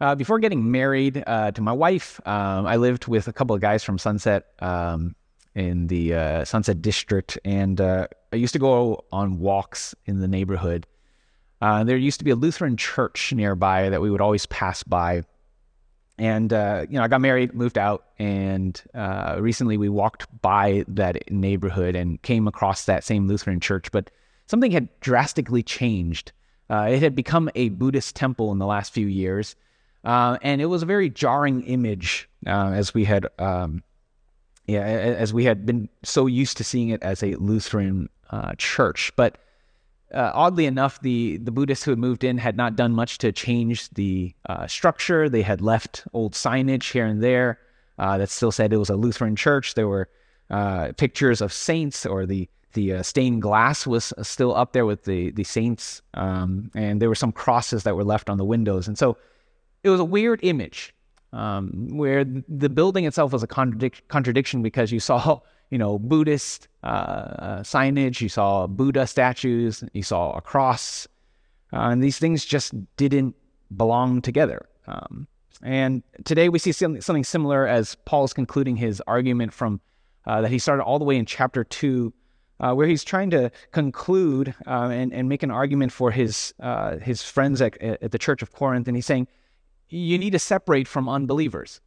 uh, before getting married uh, to my wife, um, I lived with a couple of guys from Sunset um, in the uh, Sunset District, and uh, I used to go on walks in the neighborhood. Uh, there used to be a Lutheran church nearby that we would always pass by. And uh, you know, I got married, moved out, and recently we walked by that neighborhood and came across that same Lutheran church, but something had drastically changed. it had become a Buddhist temple in the last few years. Uh, and it was a very jarring image uh, as we had, um, yeah, as we had been so used to seeing it as a Lutheran uh, church. But uh, oddly enough, the the Buddhists who had moved in had not done much to change the uh, structure. They had left old signage here and there that still said it was a Lutheran church. There were pictures of saints, or the the stained glass was still up there with the the saints, um, and there were some crosses that were left on the windows, and so it was a weird image um, where the building itself was a contradic- contradiction because you saw, you know, Buddhist uh, uh, signage, you saw Buddha statues, you saw a cross, uh, and these things just didn't belong together. Um, and today we see something similar as Paul is concluding his argument from uh, that he started all the way in chapter two. Uh, where he's trying to conclude uh, and, and make an argument for his his friends at, at the church of Corinth, and he's saying, you need to separate from unbelievers.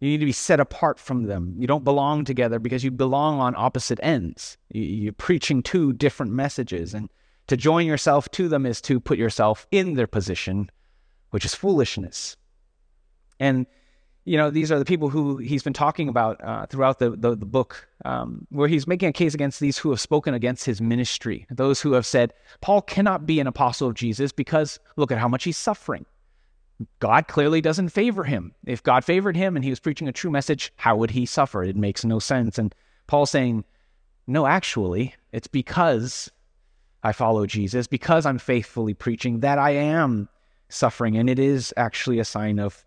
You need to be set apart from them. You don't belong together because you belong on opposite ends. You're preaching two different messages. And to join yourself to them is to put yourself in their position, which is foolishness. And, you know, these are the people who he's been talking about uh, throughout the, the, the book, um, where he's making a case against these who have spoken against his ministry, those who have said, Paul cannot be an apostle of Jesus because look at how much he's suffering. God clearly doesn't favor him. If God favored him and he was preaching a true message, how would he suffer? It makes no sense. And Paul's saying, no, actually, it's because I follow Jesus, because I'm faithfully preaching, that I am suffering. And it is actually a sign of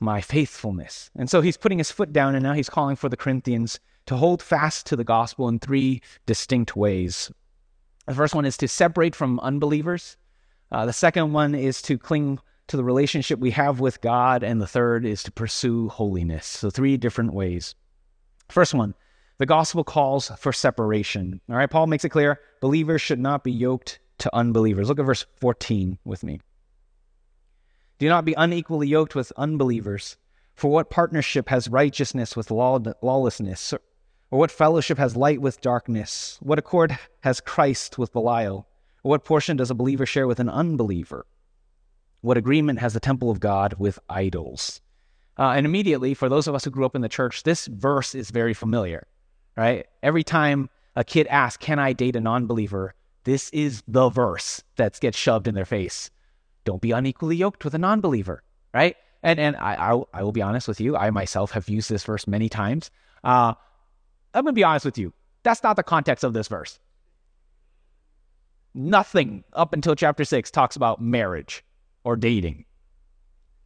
my faithfulness. And so he's putting his foot down and now he's calling for the Corinthians to hold fast to the gospel in three distinct ways. The first one is to separate from unbelievers. Uh, the second one is to cling to the relationship we have with God, and the third is to pursue holiness. So, three different ways. First one, the gospel calls for separation. All right, Paul makes it clear believers should not be yoked to unbelievers. Look at verse 14 with me. Do not be unequally yoked with unbelievers. For what partnership has righteousness with law- lawlessness? Or what fellowship has light with darkness? What accord has Christ with Belial? Or what portion does a believer share with an unbeliever? What agreement has the temple of God with idols? Uh, and immediately, for those of us who grew up in the church, this verse is very familiar, right? Every time a kid asks, Can I date a non believer? This is the verse that gets shoved in their face. Don't be unequally yoked with a non believer, right? And, and I, I, I, will be honest with you, I myself have used this verse many times. Uh, I'm going to be honest with you. That's not the context of this verse. Nothing up until chapter six talks about marriage or dating.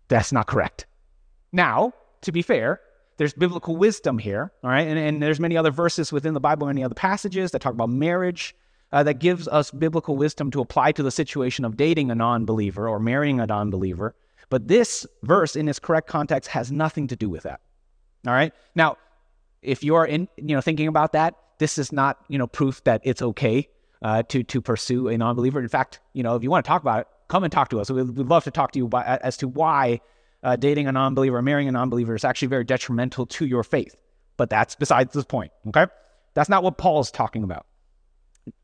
That's not correct. Now, to be fair, there's biblical wisdom here, all right? And, and there's many other verses within the Bible, many other passages that talk about marriage uh, that gives us biblical wisdom to apply to the situation of dating a non believer or marrying a non believer. But this verse, in its correct context, has nothing to do with that. All right. Now, if you're in, you know, thinking about that, this is not, you know, proof that it's okay uh, to to pursue a non-believer. In fact, you know, if you want to talk about it, come and talk to us. We'd, we'd love to talk to you by, as to why uh, dating a non believer marrying a non believer is actually very detrimental to your faith. But that's besides the point, okay? That's not what Paul's talking about.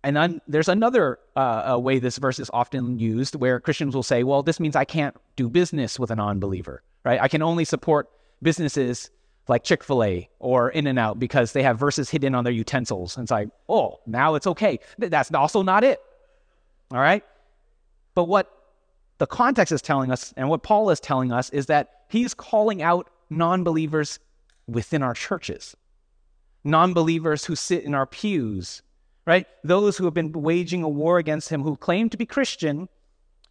And then there's another uh, way this verse is often used where Christians will say, well, this means I can't do business with a non believer, right? I can only support businesses like Chick fil A or In N Out because they have verses hidden on their utensils. And it's like, oh, now it's okay. That's also not it. All right? But what the context is telling us, and what Paul is telling us, is that he's calling out non believers within our churches, non believers who sit in our pews, right? Those who have been waging a war against him, who claim to be Christian,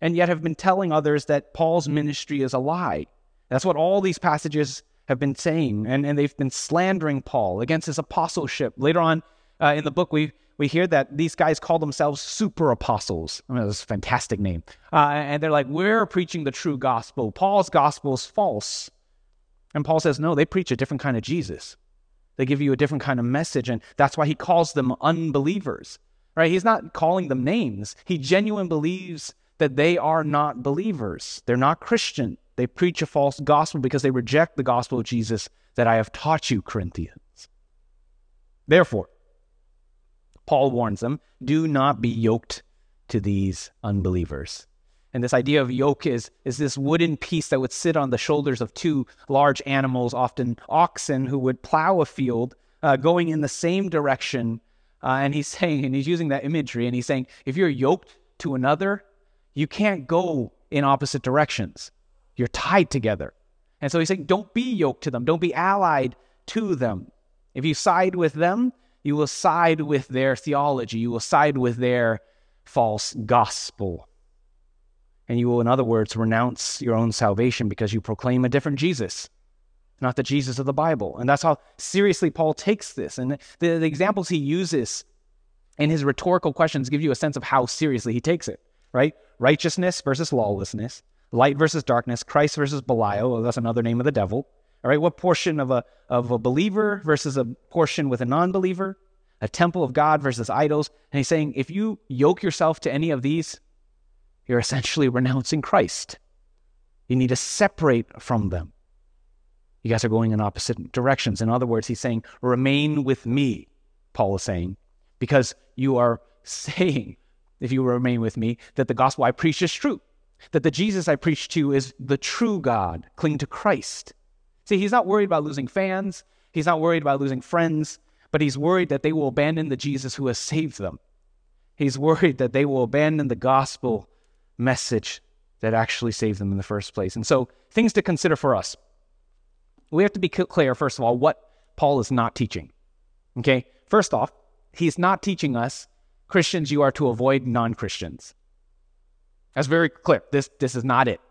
and yet have been telling others that Paul's ministry is a lie. That's what all these passages have been saying, and, and they've been slandering Paul against his apostleship. Later on uh, in the book, we we hear that these guys call themselves super apostles. I mean, that's a fantastic name. Uh, and they're like, we're preaching the true gospel. Paul's gospel is false. And Paul says, no, they preach a different kind of Jesus. They give you a different kind of message. And that's why he calls them unbelievers, right? He's not calling them names. He genuinely believes that they are not believers. They're not Christian. They preach a false gospel because they reject the gospel of Jesus that I have taught you, Corinthians. Therefore, Paul warns them do not be yoked to these unbelievers. And this idea of yoke is, is this wooden piece that would sit on the shoulders of two large animals, often oxen, who would plow a field uh, going in the same direction. Uh, and he's saying, and he's using that imagery, and he's saying, if you're yoked to another, you can't go in opposite directions. You're tied together. And so he's saying, don't be yoked to them, don't be allied to them. If you side with them, you will side with their theology, you will side with their false gospel. And you will, in other words, renounce your own salvation because you proclaim a different Jesus, not the Jesus of the Bible. And that's how seriously Paul takes this. And the, the examples he uses in his rhetorical questions give you a sense of how seriously he takes it, right? Righteousness versus lawlessness, light versus darkness, Christ versus Belial, that's another name of the devil. All right, what portion of a, of a believer versus a portion with a non believer? A temple of God versus idols. And he's saying, if you yoke yourself to any of these, you're essentially renouncing Christ. You need to separate from them. You guys are going in opposite directions. In other words, he's saying, remain with me, Paul is saying, because you are saying, if you remain with me, that the gospel I preach is true, that the Jesus I preach to is the true God. Cling to Christ. See, he's not worried about losing fans, he's not worried about losing friends, but he's worried that they will abandon the Jesus who has saved them. He's worried that they will abandon the gospel message that actually saved them in the first place. And so, things to consider for us. We have to be clear, first of all, what Paul is not teaching. Okay? First off, he's not teaching us, Christians, you are to avoid non Christians. That's very clear. This, this is not it.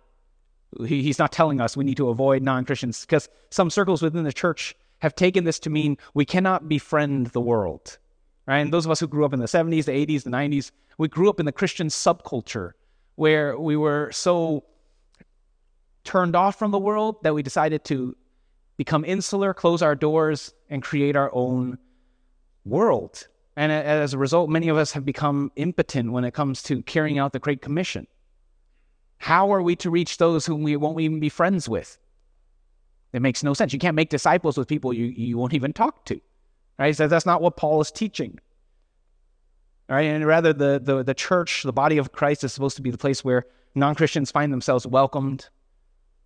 He, he's not telling us we need to avoid non Christians because some circles within the church have taken this to mean we cannot befriend the world. Right? And those of us who grew up in the 70s, the 80s, the 90s, we grew up in the Christian subculture where we were so turned off from the world that we decided to become insular, close our doors, and create our own world. And as a result, many of us have become impotent when it comes to carrying out the Great Commission. How are we to reach those whom we won't even be friends with? It makes no sense. You can't make disciples with people you, you won't even talk to. Right? So that's not what Paul is teaching. Right, and rather the, the, the church, the body of Christ, is supposed to be the place where non Christians find themselves welcomed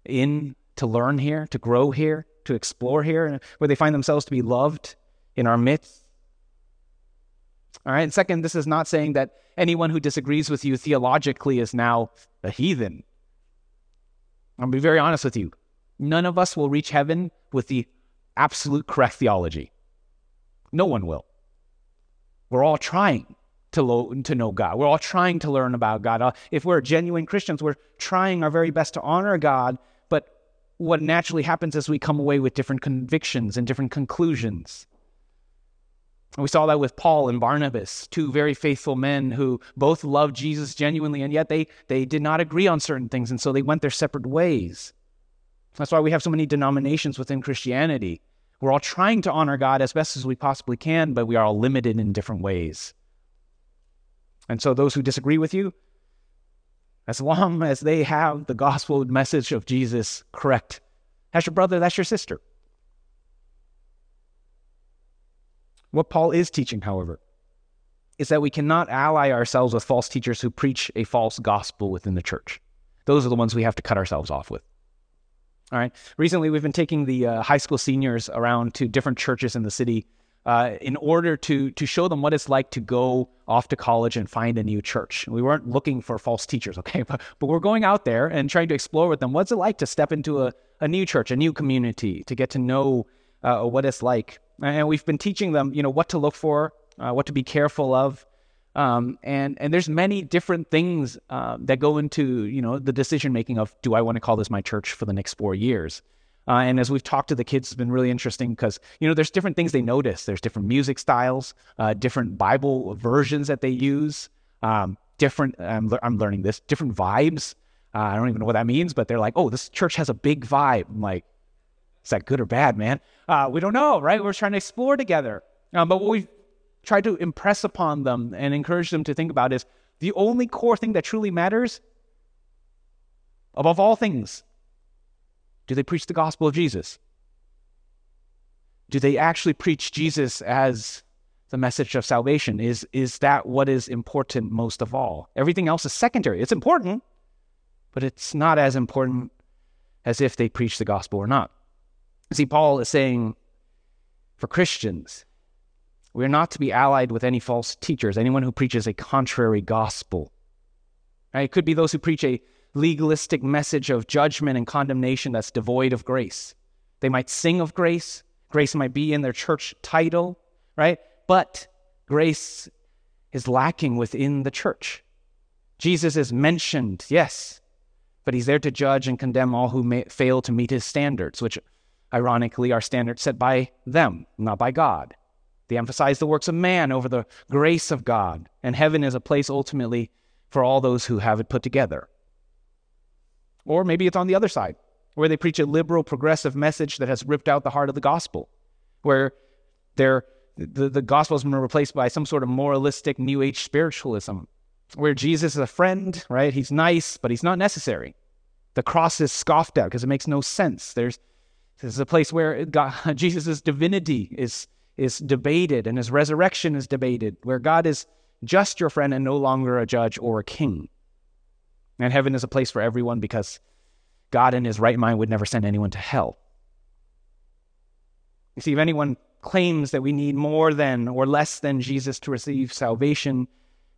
in to learn here, to grow here, to explore here, and where they find themselves to be loved in our midst. All right, and second, this is not saying that anyone who disagrees with you theologically is now a heathen. I'll be very honest with you. None of us will reach heaven with the absolute correct theology. No one will. We're all trying to, lo- to know God. We're all trying to learn about God. Uh, if we're genuine Christians, we're trying our very best to honor God. But what naturally happens is we come away with different convictions and different conclusions. We saw that with Paul and Barnabas, two very faithful men who both loved Jesus genuinely, and yet they, they did not agree on certain things, and so they went their separate ways. That's why we have so many denominations within Christianity. We're all trying to honor God as best as we possibly can, but we are all limited in different ways. And so, those who disagree with you, as long as they have the gospel message of Jesus correct, that's your brother, that's your sister. What Paul is teaching, however, is that we cannot ally ourselves with false teachers who preach a false gospel within the church. Those are the ones we have to cut ourselves off with. All right. Recently, we've been taking the uh, high school seniors around to different churches in the city uh, in order to to show them what it's like to go off to college and find a new church. We weren't looking for false teachers, okay, but, but we're going out there and trying to explore with them what's it like to step into a, a new church, a new community, to get to know uh, what it's like. And we've been teaching them, you know, what to look for, uh, what to be careful of, um, and and there's many different things uh, that go into you know the decision making of do I want to call this my church for the next four years. Uh, and as we've talked to the kids, it's been really interesting because, you know, there's different things they notice. There's different music styles, uh, different Bible versions that they use, um, different, I'm, I'm, learning this, different vibes. Uh, I don't even know what that means, but they're like, oh, this church has a big vibe. I'm like, is that good or bad, man? Uh, we don't know, right? We're trying to explore together. Um, but what we've tried to impress upon them and encourage them to think about is the only core thing that truly matters above all things do they preach the gospel of Jesus? Do they actually preach Jesus as the message of salvation? Is, is that what is important most of all? Everything else is secondary. It's important, but it's not as important as if they preach the gospel or not. See, Paul is saying for Christians, we are not to be allied with any false teachers, anyone who preaches a contrary gospel. Right? It could be those who preach a legalistic message of judgment and condemnation that's devoid of grace. They might sing of grace, grace might be in their church title, right? But grace is lacking within the church. Jesus is mentioned, yes, but he's there to judge and condemn all who fail to meet his standards, which ironically are standards set by them, not by God. They emphasize the works of man over the grace of God, and heaven is a place ultimately for all those who have it put together. Or maybe it's on the other side, where they preach a liberal, progressive message that has ripped out the heart of the gospel, where the, the gospel has been replaced by some sort of moralistic New Age spiritualism, where Jesus is a friend, right? He's nice, but he's not necessary. The cross is scoffed at because it makes no sense. There's this is a place where Jesus' divinity is, is debated and his resurrection is debated, where God is just your friend and no longer a judge or a king. And heaven is a place for everyone because God in his right mind would never send anyone to hell. You see, if anyone claims that we need more than or less than Jesus to receive salvation,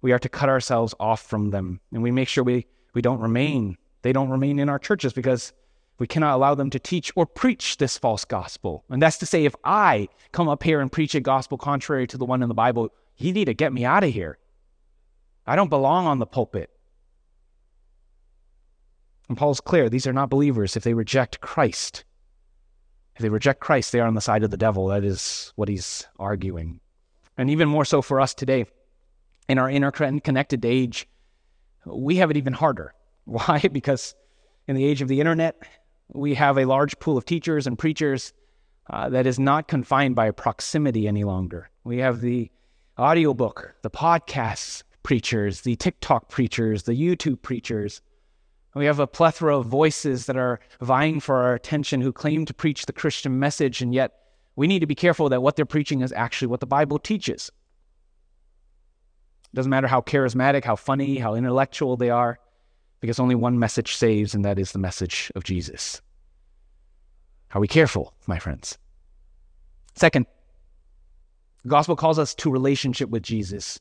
we are to cut ourselves off from them. And we make sure we, we don't remain, they don't remain in our churches because we cannot allow them to teach or preach this false gospel. And that's to say, if I come up here and preach a gospel contrary to the one in the Bible, you need to get me out of here. I don't belong on the pulpit. And Paul's clear these are not believers if they reject Christ. If they reject Christ, they are on the side of the devil. That is what he's arguing. And even more so for us today, in our interconnected age, we have it even harder. Why? Because in the age of the internet, we have a large pool of teachers and preachers uh, that is not confined by proximity any longer. We have the audiobook, the podcast preachers, the TikTok preachers, the YouTube preachers. We have a plethora of voices that are vying for our attention who claim to preach the Christian message, and yet we need to be careful that what they're preaching is actually what the Bible teaches. It doesn't matter how charismatic, how funny, how intellectual they are, because only one message saves, and that is the message of Jesus. Are we careful, my friends? Second, the gospel calls us to relationship with Jesus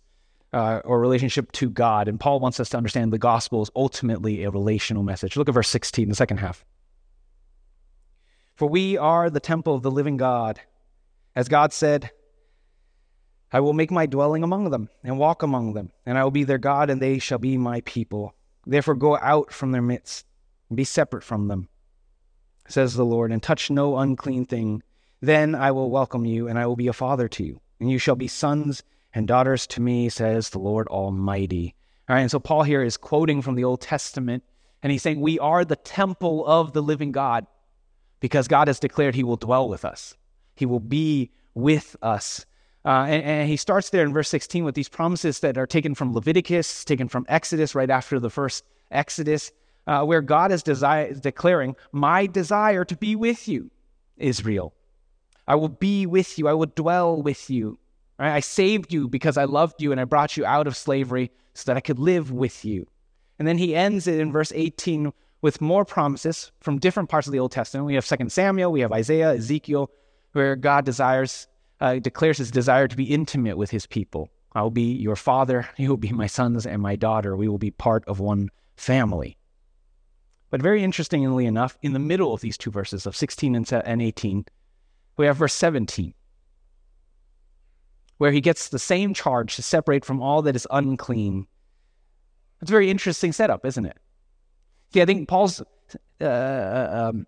uh, or relationship to God. And Paul wants us to understand the gospel is ultimately a relational message. Look at verse 16, the second half. For we are the temple of the living God. As God said, I will make my dwelling among them and walk among them, and I will be their God, and they shall be my people. Therefore, go out from their midst be separate from them, says the Lord, and touch no unclean thing. Then I will welcome you, and I will be a father to you, and you shall be sons and daughters to me, says the Lord Almighty. All right, and so Paul here is quoting from the Old Testament, and he's saying, We are the temple of the living God because God has declared he will dwell with us, he will be with us. Uh, and, and, he starts there in verse 16 with these promises that are taken from Leviticus, taken from Exodus, right after the first Exodus, uh, where God is desi- declaring, My desire to be with you, Israel. I will be with you, I will dwell with you. Right? I saved you because I loved you and I brought you out of slavery so that I could live with you. And then he ends it in verse 18 with more promises from different parts of the Old Testament. We have 2 Samuel, we have Isaiah, Ezekiel, where God desires, uh, declares his desire to be intimate with his people. I will be your father, you will be my sons and my daughter. We will be part of one family. But very interestingly enough, in the middle of these two verses of 16 and 18, we have verse 17 where he gets the same charge to separate from all that is unclean. It's a very interesting setup, isn't it? See, I think Paul's uh, uh, um,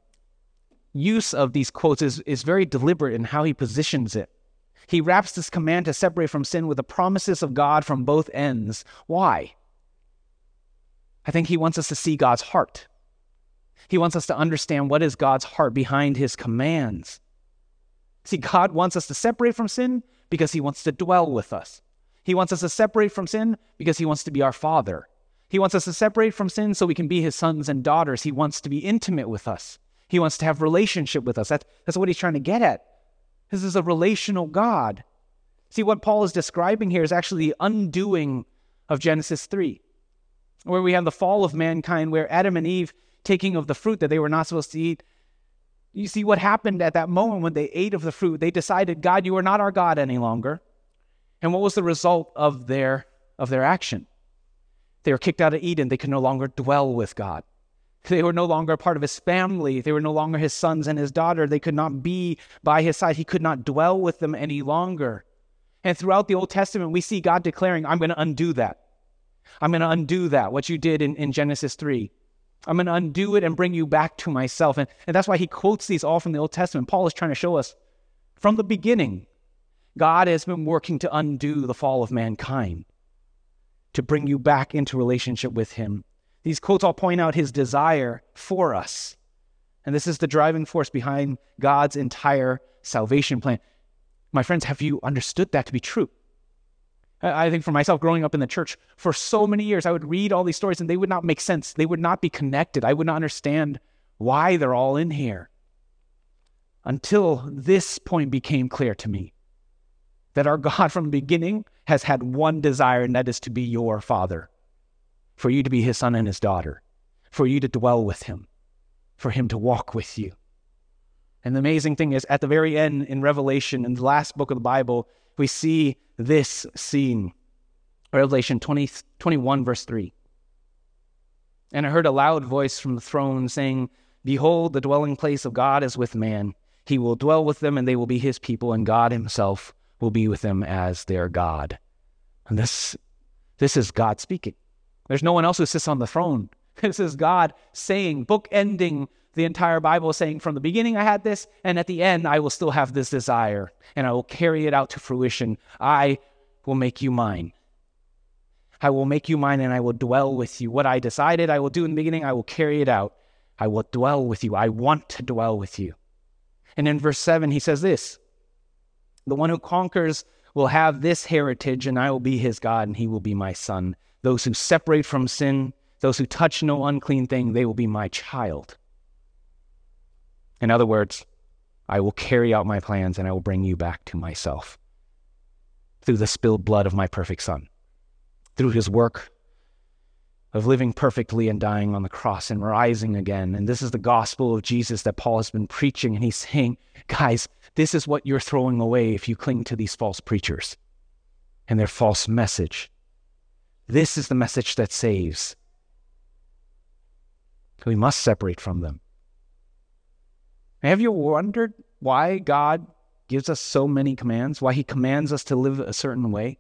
use of these quotes is, is very deliberate in how he positions it. He wraps this command to separate from sin with the promises of God from both ends. Why? I think he wants us to see God's heart. He wants us to understand what is God's heart behind his commands. See, God wants us to separate from sin because he wants to dwell with us. He wants us to separate from sin because he wants to be our father. He wants us to separate from sin so we can be his sons and daughters. He wants to be intimate with us. He wants to have relationship with us. That's, that's what he's trying to get at. This is a relational God. See, what Paul is describing here is actually the undoing of Genesis 3, where we have the fall of mankind, where Adam and Eve taking of the fruit that they were not supposed to eat. You see what happened at that moment when they ate of the fruit. They decided, God, you are not our God any longer. And what was the result of their of their action? They were kicked out of Eden. They could no longer dwell with God. They were no longer part of his family. They were no longer his sons and his daughter. They could not be by his side. He could not dwell with them any longer. And throughout the Old Testament, we see God declaring, I'm going to undo that. I'm going to undo that, what you did in, in Genesis 3. I'm going to undo it and bring you back to myself. And, and that's why he quotes these all from the Old Testament. Paul is trying to show us from the beginning, God has been working to undo the fall of mankind, to bring you back into relationship with him. These quotes all point out his desire for us. And this is the driving force behind God's entire salvation plan. My friends, have you understood that to be true? I think for myself, growing up in the church for so many years, I would read all these stories and they would not make sense. They would not be connected. I would not understand why they're all in here until this point became clear to me that our God from the beginning has had one desire, and that is to be your father for you to be his son and his daughter, for you to dwell with him, for him to walk with you. And the amazing thing is, at the very end in Revelation, in the last book of the Bible, we see this scene Revelation 20, 21, verse 3. And I heard a loud voice from the throne saying, Behold, the dwelling place of God is with man. He will dwell with them, and they will be his people, and God himself will be with them as their God. And this, this is God speaking. There's no one else who sits on the throne. This is God saying, bookending the entire Bible, saying, From the beginning I had this, and at the end I will still have this desire, and I will carry it out to fruition. I will make you mine. I will make you mine, and I will dwell with you. What I decided I will do in the beginning, I will carry it out. I will dwell with you. I want to dwell with you. And in verse 7, he says this The one who conquers will have this heritage, and I will be his God, and he will be my son. Those who separate from sin, those who touch no unclean thing, they will be my child. In other words, I will carry out my plans and I will bring you back to myself through the spilled blood of my perfect Son, through his work of living perfectly and dying on the cross and rising again. And this is the gospel of Jesus that Paul has been preaching. And he's saying, guys, this is what you're throwing away if you cling to these false preachers and their false message. This is the message that saves. We must separate from them. Have you wondered why God gives us so many commands? Why He commands us to live a certain way?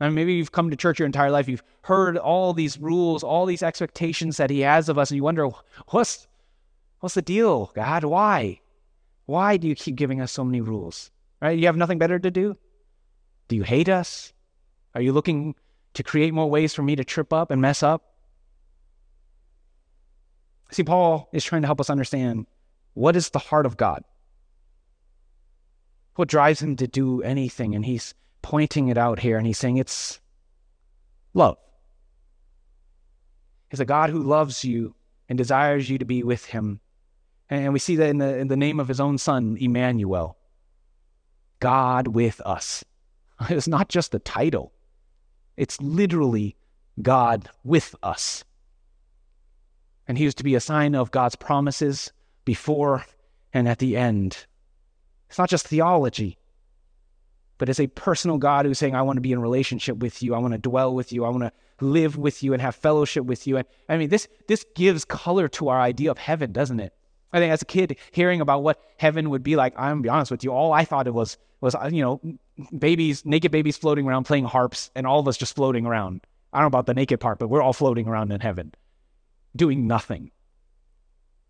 I mean, maybe you've come to church your entire life, you've heard all these rules, all these expectations that He has of us, and you wonder, what's, what's the deal, God? Why? Why do you keep giving us so many rules? Right? You have nothing better to do? Do you hate us? Are you looking to create more ways for me to trip up and mess up? See, Paul is trying to help us understand what is the heart of God? What drives him to do anything? And he's pointing it out here and he's saying it's love. He's a God who loves you and desires you to be with him. And we see that in the, in the name of his own son, Emmanuel. God with us. It's not just a title, it's literally God with us. And he was to be a sign of God's promises before and at the end. It's not just theology, but as a personal God who's saying, I want to be in relationship with you. I want to dwell with you. I want to live with you and have fellowship with you. And I mean, this, this gives color to our idea of heaven, doesn't it? I think as a kid, hearing about what heaven would be like, I'm gonna be honest with you, all I thought it was was uh, you know babies, naked babies floating around playing harps, and all of us just floating around. I don't know about the naked part, but we're all floating around in heaven, doing nothing.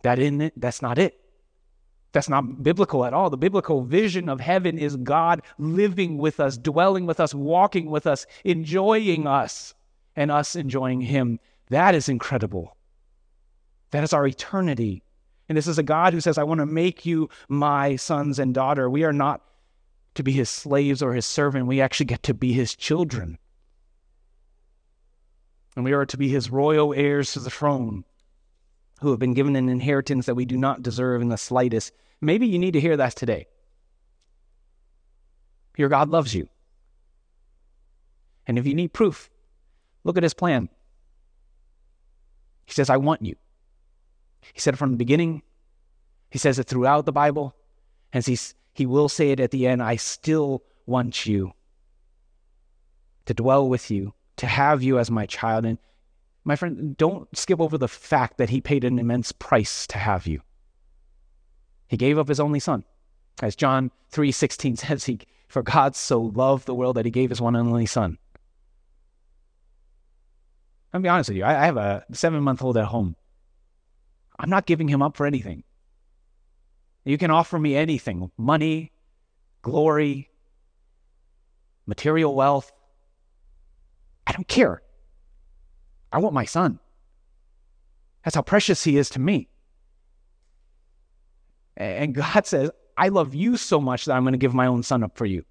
That in it, that's not it. That's not biblical at all. The biblical vision of heaven is God living with us, dwelling with us, walking with us, enjoying us, and us enjoying Him. That is incredible. That is our eternity. And this is a God who says, I want to make you my sons and daughter. We are not to be his slaves or his servant. We actually get to be his children. And we are to be his royal heirs to the throne who have been given an inheritance that we do not deserve in the slightest. Maybe you need to hear that today. Your God loves you. And if you need proof, look at his plan. He says, I want you. He said it from the beginning. He says it throughout the Bible. And he's, he will say it at the end I still want you to dwell with you, to have you as my child. And my friend, don't skip over the fact that he paid an immense price to have you. He gave up his only son. As John 3:16 says, he for God so loved the world that he gave his one and only son. I'll be honest with you. I, I have a seven month old at home. I'm not giving him up for anything. You can offer me anything money, glory, material wealth. I don't care. I want my son. That's how precious he is to me. And God says, I love you so much that I'm going to give my own son up for you.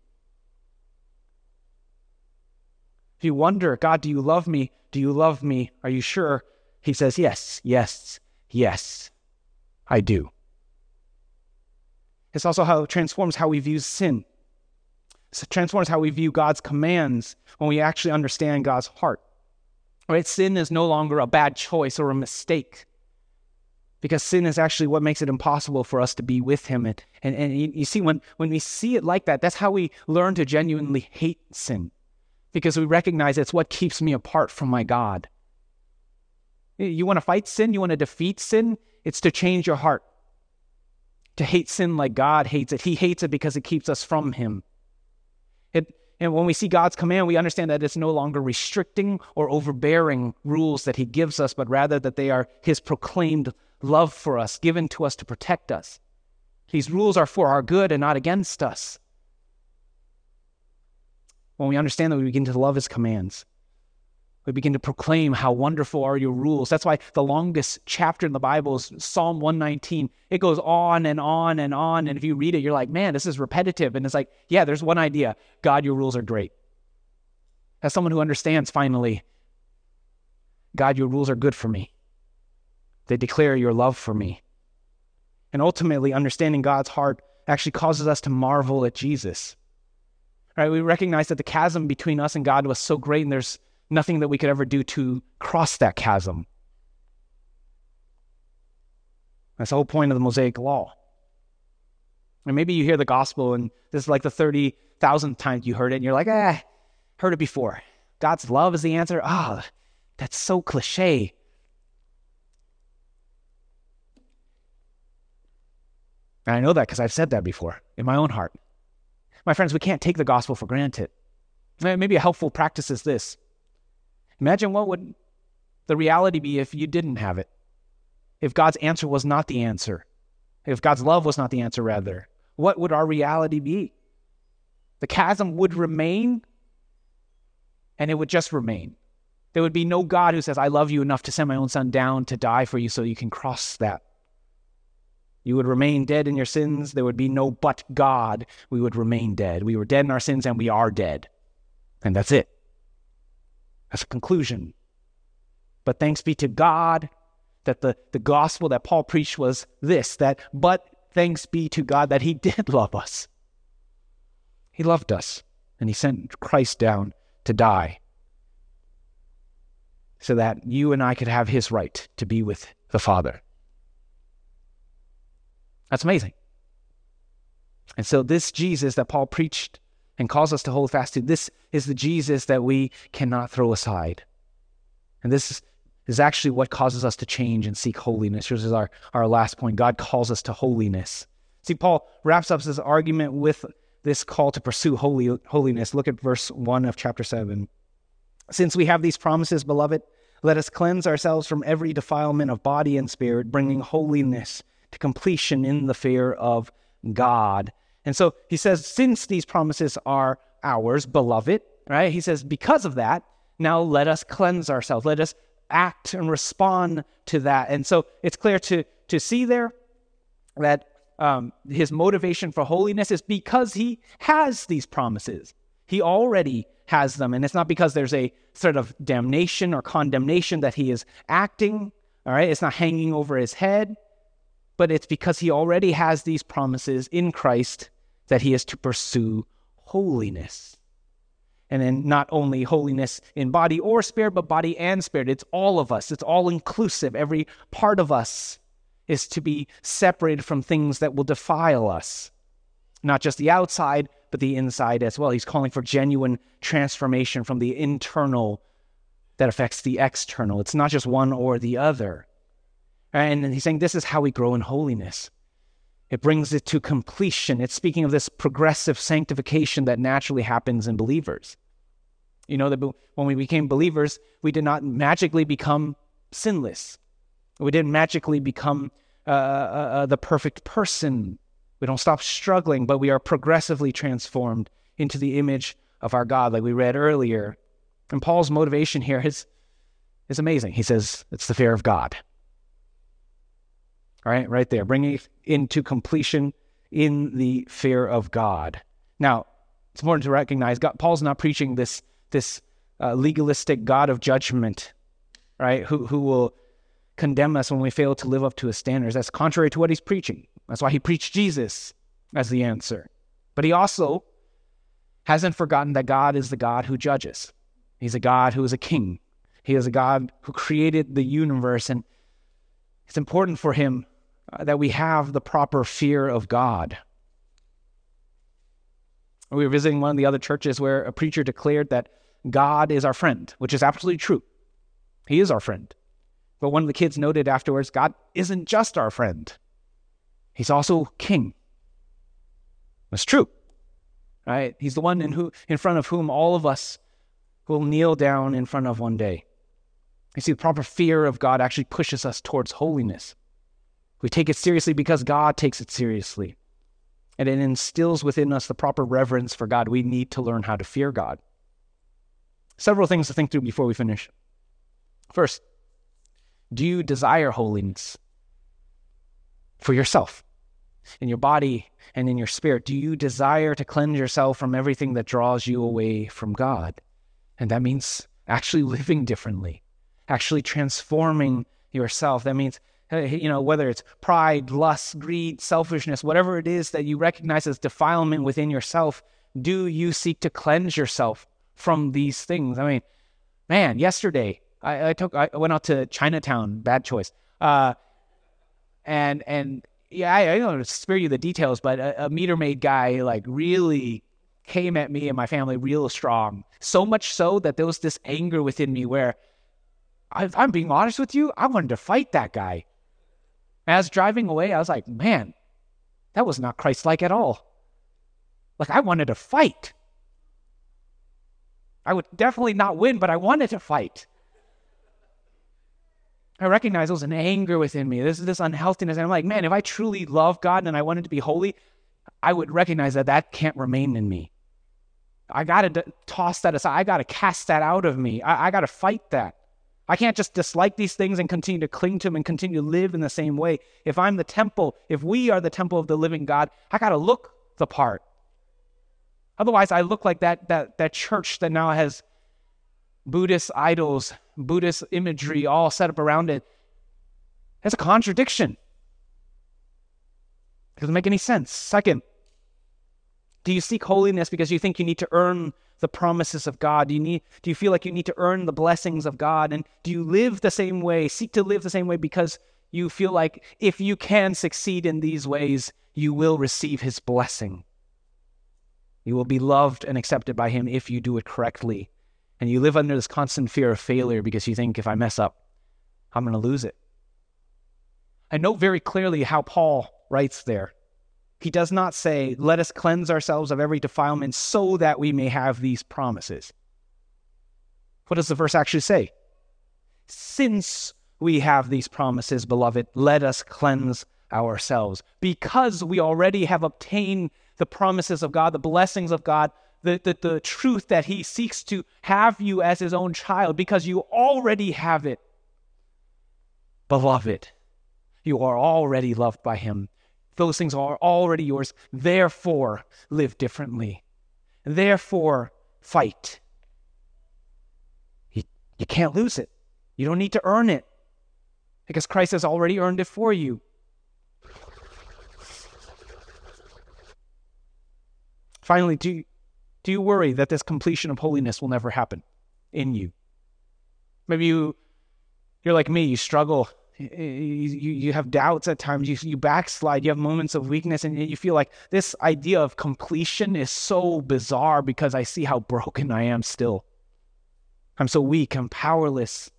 If you wonder, God, do you love me? Do you love me? Are you sure? He says, Yes, yes, yes, I do. It's also how it transforms how we view sin. It transforms how we view God's commands when we actually understand God's heart. Right? Sin is no longer a bad choice or a mistake because sin is actually what makes it impossible for us to be with him. And, and, and you, you see, when, when we see it like that, that's how we learn to genuinely hate sin because we recognize it's what keeps me apart from my God. You want to fight sin? You want to defeat sin? It's to change your heart to hate sin like God hates it. He hates it because it keeps us from Him. It, and when we see God's command, we understand that it's no longer restricting or overbearing rules that He gives us, but rather that they are His proclaimed love for us, given to us to protect us. These rules are for our good and not against us. When we understand that, we begin to love His commands. We begin to proclaim how wonderful are your rules. That's why the longest chapter in the Bible is Psalm 119. It goes on and on and on. And if you read it, you're like, man, this is repetitive. And it's like, yeah, there's one idea God, your rules are great. As someone who understands finally, God, your rules are good for me. They declare your love for me. And ultimately, understanding God's heart actually causes us to marvel at Jesus. Right? We recognize that the chasm between us and God was so great, and there's nothing that we could ever do to cross that chasm. That's the whole point of the Mosaic Law. And maybe you hear the gospel and this is like the 30,000th time you heard it and you're like, ah, heard it before. God's love is the answer. Ah, oh, that's so cliche. And I know that because I've said that before in my own heart. My friends, we can't take the gospel for granted. Maybe a helpful practice is this Imagine what would the reality be if you didn't have it. If God's answer was not the answer. If God's love was not the answer, rather. What would our reality be? The chasm would remain, and it would just remain. There would be no God who says, I love you enough to send my own son down to die for you so you can cross that. You would remain dead in your sins. There would be no but God. We would remain dead. We were dead in our sins and we are dead. And that's it. That's a conclusion. But thanks be to God that the, the gospel that Paul preached was this that, but thanks be to God that he did love us. He loved us, and he sent Christ down to die so that you and I could have his right to be with the Father. That's amazing. And so, this Jesus that Paul preached and calls us to hold fast to. This is the Jesus that we cannot throw aside. And this is actually what causes us to change and seek holiness. This is our, our last point. God calls us to holiness. See, Paul wraps up this argument with this call to pursue holy, holiness. Look at verse 1 of chapter 7. Since we have these promises, beloved, let us cleanse ourselves from every defilement of body and spirit, bringing holiness to completion in the fear of God. And so he says, since these promises are ours, beloved, right? He says, because of that, now let us cleanse ourselves. Let us act and respond to that. And so it's clear to, to see there that um, his motivation for holiness is because he has these promises. He already has them. And it's not because there's a sort of damnation or condemnation that he is acting. All right. It's not hanging over his head, but it's because he already has these promises in Christ that he is to pursue holiness. And then not only holiness in body or spirit, but body and spirit. It's all of us, it's all inclusive. Every part of us is to be separated from things that will defile us, not just the outside, but the inside as well. He's calling for genuine transformation from the internal that affects the external. It's not just one or the other. And he's saying this is how we grow in holiness. It brings it to completion. It's speaking of this progressive sanctification that naturally happens in believers. You know, that when we became believers, we did not magically become sinless. We didn't magically become uh, uh, uh, the perfect person. We don't stop struggling, but we are progressively transformed into the image of our God, like we read earlier. And Paul's motivation here is, is amazing. He says it's the fear of God. All right, right there, bringing it into completion in the fear of God. Now, it's important to recognize God, Paul's not preaching this this uh, legalistic God of judgment, right? Who who will condemn us when we fail to live up to his standards. That's contrary to what he's preaching. That's why he preached Jesus as the answer. But he also hasn't forgotten that God is the God who judges. He's a God who is a king. He is a God who created the universe. And it's important for him uh, that we have the proper fear of God. We were visiting one of the other churches where a preacher declared that God is our friend, which is absolutely true. He is our friend. But one of the kids noted afterwards God isn't just our friend, He's also king. That's true. Right? He's the one in, who, in front of whom all of us will kneel down in front of one day. You see, the proper fear of God actually pushes us towards holiness. We take it seriously because God takes it seriously. And it instills within us the proper reverence for God. We need to learn how to fear God. Several things to think through before we finish. First, do you desire holiness for yourself, in your body and in your spirit? Do you desire to cleanse yourself from everything that draws you away from God? And that means actually living differently, actually transforming yourself. That means, you know, whether it's pride, lust, greed, selfishness, whatever it is that you recognize as defilement within yourself, do you seek to cleanse yourself from these things? I mean, man, yesterday I, I took I went out to Chinatown. Bad choice. Uh, and and yeah, I, I don't spare you the details, but a, a meter maid guy like really came at me and my family real strong. So much so that there was this anger within me where I, I'm being honest with you, I wanted to fight that guy. As driving away, I was like, man, that was not Christ like at all. Like, I wanted to fight. I would definitely not win, but I wanted to fight. I recognize there was an anger within me. This is this unhealthiness. And I'm like, man, if I truly love God and I wanted to be holy, I would recognize that that can't remain in me. I got to toss that aside. I got to cast that out of me. I, I got to fight that. I can't just dislike these things and continue to cling to them and continue to live in the same way. If I'm the temple, if we are the temple of the living God, I got to look the part. Otherwise, I look like that, that, that church that now has Buddhist idols, Buddhist imagery all set up around it. That's a contradiction. It doesn't make any sense. Second, do you seek holiness because you think you need to earn the promises of God? Do you need do you feel like you need to earn the blessings of God? And do you live the same way, seek to live the same way because you feel like if you can succeed in these ways, you will receive his blessing. You will be loved and accepted by him if you do it correctly. And you live under this constant fear of failure because you think if I mess up, I'm going to lose it. I note very clearly how Paul writes there. He does not say, Let us cleanse ourselves of every defilement so that we may have these promises. What does the verse actually say? Since we have these promises, beloved, let us cleanse ourselves because we already have obtained the promises of God, the blessings of God, the, the, the truth that He seeks to have you as His own child because you already have it. Beloved, you are already loved by Him. Those things are already yours. Therefore, live differently. Therefore, fight. You, you can't lose it. You don't need to earn it because Christ has already earned it for you. Finally, do do you worry that this completion of holiness will never happen in you? Maybe you you're like me, you struggle, you, you, have doubts at times, you, you backslide, you have moments of weakness, and you feel like this idea of completion is so bizarre because I see how broken I am still. I'm so weak, I'm powerless.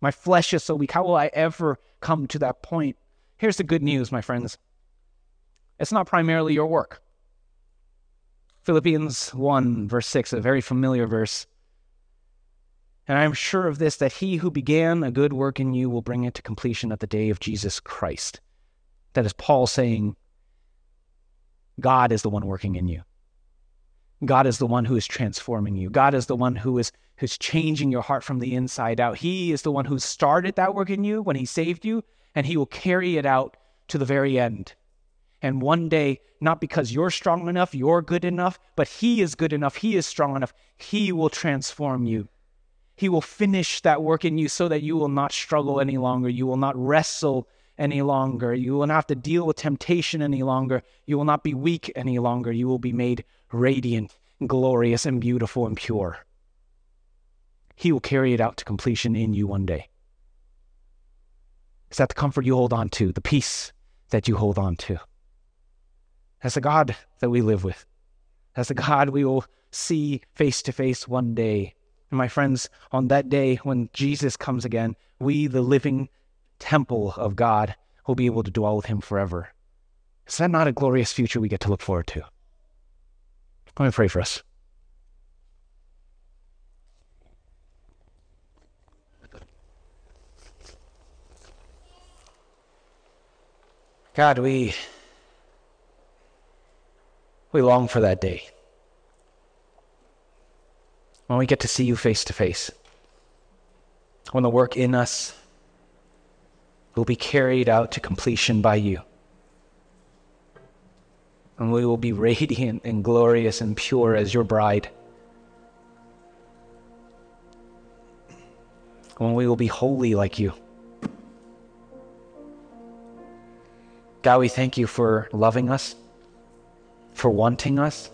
My flesh is so weak. How will I ever come to that point? Here's the good news, my friends it's not primarily your work. Philippians 1, verse 6, a very familiar verse. And I am sure of this, that he who began a good work in you will bring it to completion at the day of Jesus Christ. That is Paul saying, God is the one working in you. God is the one who is transforming you. God is the one who is who's changing your heart from the inside out. He is the one who started that work in you when he saved you, and he will carry it out to the very end. And one day, not because you're strong enough, you're good enough, but He is good enough, He is strong enough, He will transform you. He will finish that work in you so that you will not struggle any longer. You will not wrestle any longer. You will not have to deal with temptation any longer. You will not be weak any longer. You will be made radiant, glorious, and beautiful and pure. He will carry it out to completion in you one day. Is that the comfort you hold on to, the peace that you hold on to? as the God that we live with, as the God we will see face to face one day. And my friends, on that day when Jesus comes again, we, the living temple of God, will be able to dwell with him forever. Is that not a glorious future we get to look forward to? Let me pray for us. God, we we long for that day when we get to see you face to face, when the work in us will be carried out to completion by you. And we will be radiant and glorious and pure as your bride. When we will be holy like you. God, we thank you for loving us for wanting us,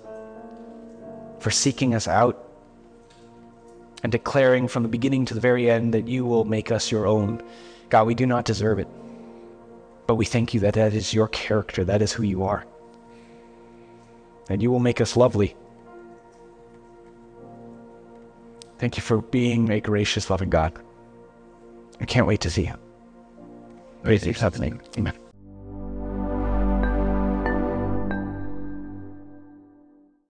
for seeking us out, and declaring from the beginning to the very end that you will make us your own. God, we do not deserve it, but we thank you that that is your character, that is who you are. And you will make us lovely. Thank you for being a gracious, loving God. I can't wait to see you. Praise you. Amen.